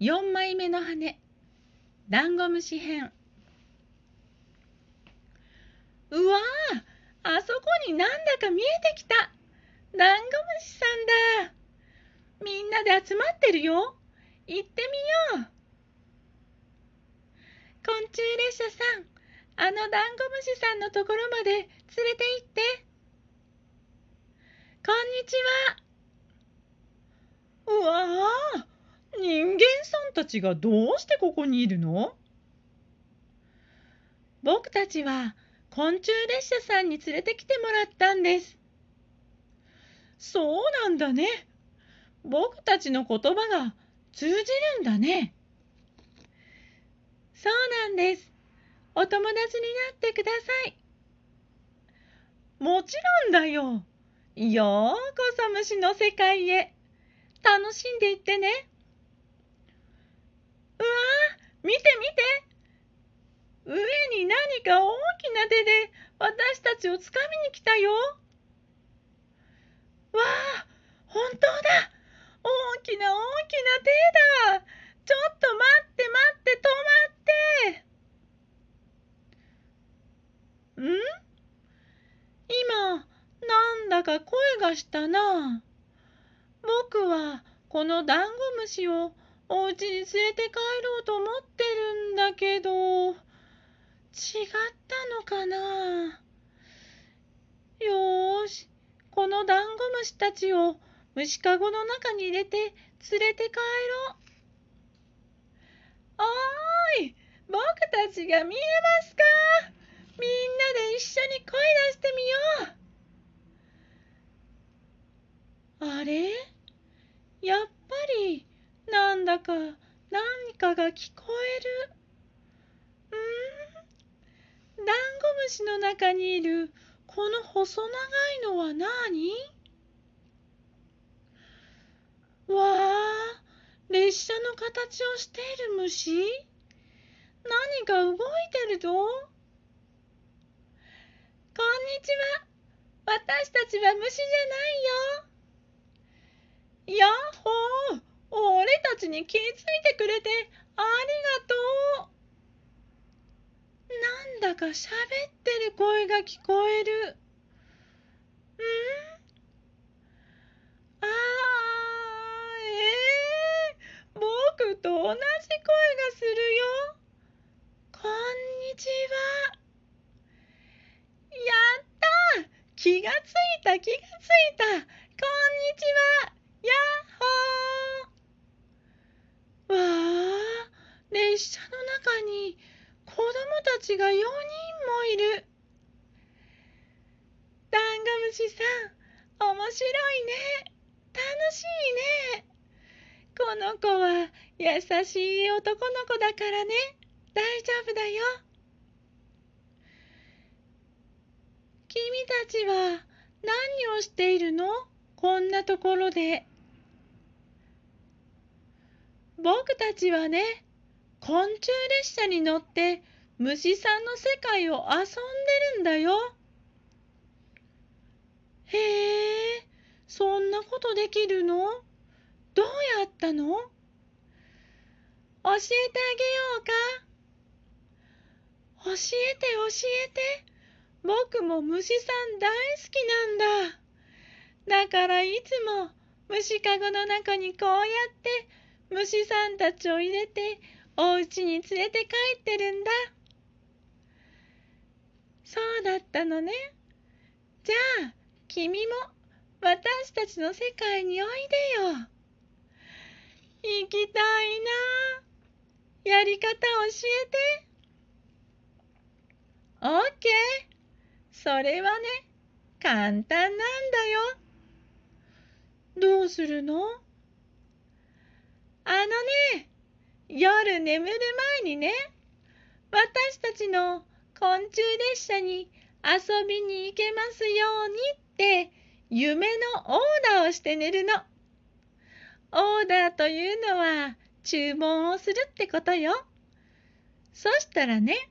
4枚目の羽。ダンゴムシ編。うわああそこになんだか見えてきた。ダンゴムシさんだ。みんなで集まってるよ。行ってみよう。昆虫列車さんあのダンゴムシさんのところまで連れて行って。こんにちは。うわあ人間さんたちがどうしてここにいるの？僕たちは昆虫列車さんに連れてきてもらったんです。そうなんだね。僕たちの言葉が通じるんだね。そうなんです。お友達になってください。もちろんだよ。ようこそ虫の世界へ。楽しんでいってね。うわー見て見て。上に何か大きな手で私たちをつかみに来たよ。わあ、本当だ。大きな大きな手だ。ちょっと待って待って止まって。ん？今、なんだか声がしたな。僕はこのダンゴムシをお家に連れて帰ろうと思ってるんだけど、違ったのかな？よーし、このダンゴムシたちを虫かごの中に入れて連れて帰ろう。おーい、僕たちが見えますか？みんなで一緒に声出してみよう。あれ？やっなんだか何かが聞こえる。うーん？ダンゴムシの中にいるこの細長いのは何？わあ、列車の形をしている虫？何か動いてるぞ？こんにちは。私たちは虫じゃないよ。やっほー俺たちに気づいてくれてありがとう。なんだか喋ってる声が聞こえる。ん？ああ、ええー、僕と同じ声がするよ。こんにちは。やった気がついた気がついたこんにちはやっほーわあ、列車の中に子供たちが4人もいる。ダンゴムシさん、面白いね。楽しいね。この子は優しい男の子だからね。大丈夫だよ。君たちは何をしているの？こんなところで。僕たちはね、昆虫列車に乗って虫さんの世界を遊んでるんだよ。へえ、そんなことできるの？どうやったの？教えてあげようか？教えて教えて。僕も虫さん大好きなんだ。だからいつも虫かごの中にこうやって虫さんたちを入れてお家に連れて帰ってるんだ。そうだったのね。じゃあ、君も私たちの世界においでよ。行きたいな。やり方教えて。オッケー。それはね、簡単なんだよ。どうするの？あのね、夜眠る前にね、私たちの昆虫列車に遊びに行けますようにって夢のオーダーをして寝るの。オーダーというのは注文をするってことよ。そしたらね、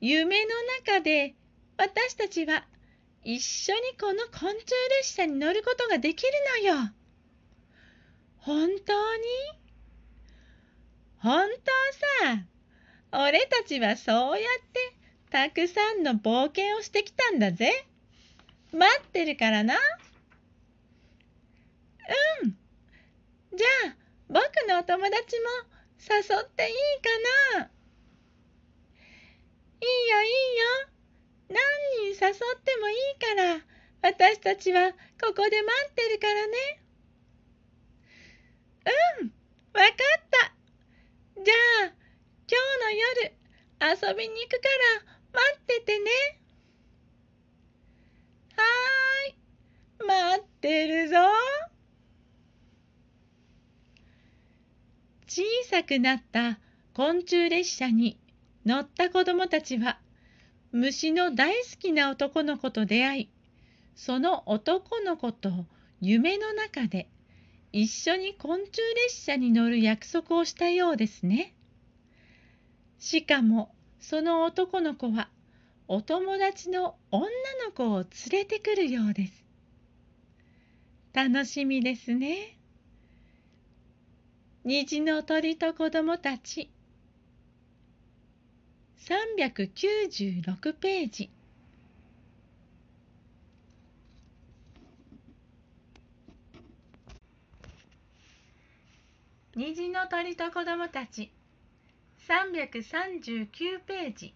夢の中で私たちは一緒にこの昆虫列車に乗ることができるのよ。本当に？本当さ。俺たちはそうやってたくさんの冒険をしてきたんだぜ。待ってるからな。うん。じゃあ、僕のお友達も誘っていいかないいよいいよ。何人誘ってもいいから、私たちはここで待ってるからね。うん、わかった。じゃあ、今日の夜、遊びに行くから待っててね。はーい、待ってるぞ。小さくなった昆虫列車に乗った子供たちは虫の大好きな男の子と出会いその男の子と夢の中で一緒に昆虫列車に乗る約束をしたようですね。しかもその男の子はお友達の女の子を連れてくるようです。楽しみですね。虹の鳥と子供たち396ページ虹の鳥と子供たち。339ページ。